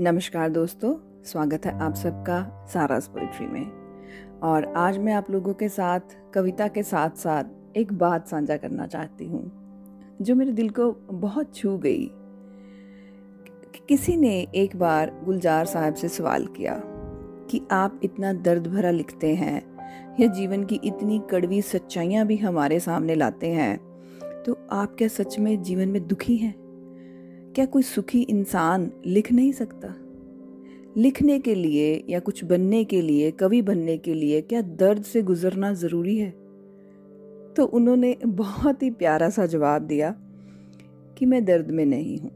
नमस्कार दोस्तों, स्वागत है आप सबका सारास पोइट्री में। और आज मैं आप लोगों के साथ, कविता के साथ साथ एक बात साझा करना चाहती हूँ, जो मेरे दिल को बहुत छू गई। कि किसी ने एक बार गुलजार साहब से सवाल किया कि आप इतना दर्द भरा लिखते हैं या जीवन की इतनी कड़वी सच्चाइयाँ भी हमारे सामने लाते हैं तो आप क्या सच में जीवन में दुखी हैं? क्या कोई सुखी इंसान लिख नहीं सकता? लिखने के लिए या कुछ बनने के लिए, कवि बनने के लिए क्या दर्द से गुजरना ज़रूरी है? तो उन्होंने बहुत ही प्यारा सा जवाब दिया कि मैं दर्द में नहीं हूँ,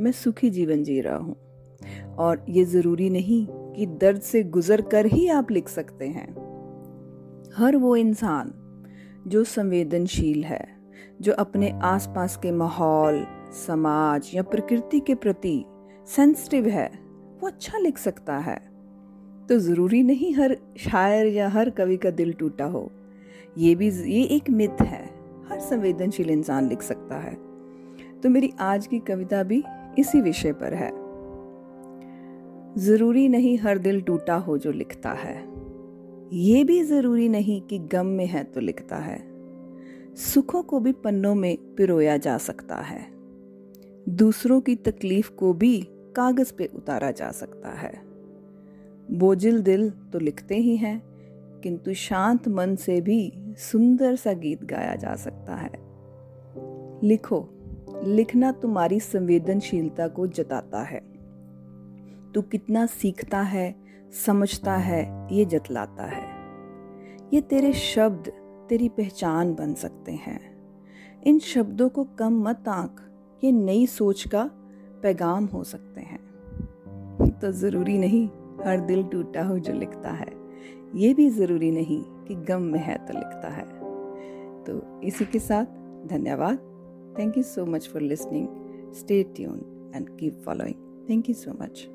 मैं सुखी जीवन जी रहा हूँ। और ये ज़रूरी नहीं कि दर्द से गुजर कर ही आप लिख सकते हैं। हर वो इंसान जो संवेदनशील है, जो अपने आसपास के माहौल, समाज या प्रकृति के प्रति सेंसिटिव है, वो अच्छा लिख सकता है। तो ज़रूरी नहीं हर शायर या हर कवि का दिल टूटा हो। ये भी ये एक मिथ है। हर संवेदनशील इंसान लिख सकता है। तो मेरी आज की कविता भी इसी विषय पर है। ज़रूरी नहीं हर दिल टूटा हो जो लिखता है। ये भी ज़रूरी नहीं कि गम में है तो लिखता है। सुखों को भी पन्नों में पिरोया जा सकता है। दूसरों की तकलीफ़ को भी कागज़ पे उतारा जा सकता है। बोझिल दिल तो लिखते ही हैं, किंतु शांत मन से भी सुंदर सा गीत गाया जा सकता है। लिखो, लिखना तुम्हारी संवेदनशीलता को जताता है। तू कितना सीखता है समझता है, ये जतलाता है। ये तेरे शब्द, तेरी पहचान बन सकते हैं। इन शब्दों को कम मत आंक, ये नई सोच का पैगाम हो सकते हैं। तो ज़रूरी नहीं, हर दिल टूटा हो जो लिखता है। ये भी ज़रूरी नहीं कि गम में है तो लिखता है। तो इसी के साथ, धन्यवाद। Thank you so much for listening stay tune and keep following thank you so much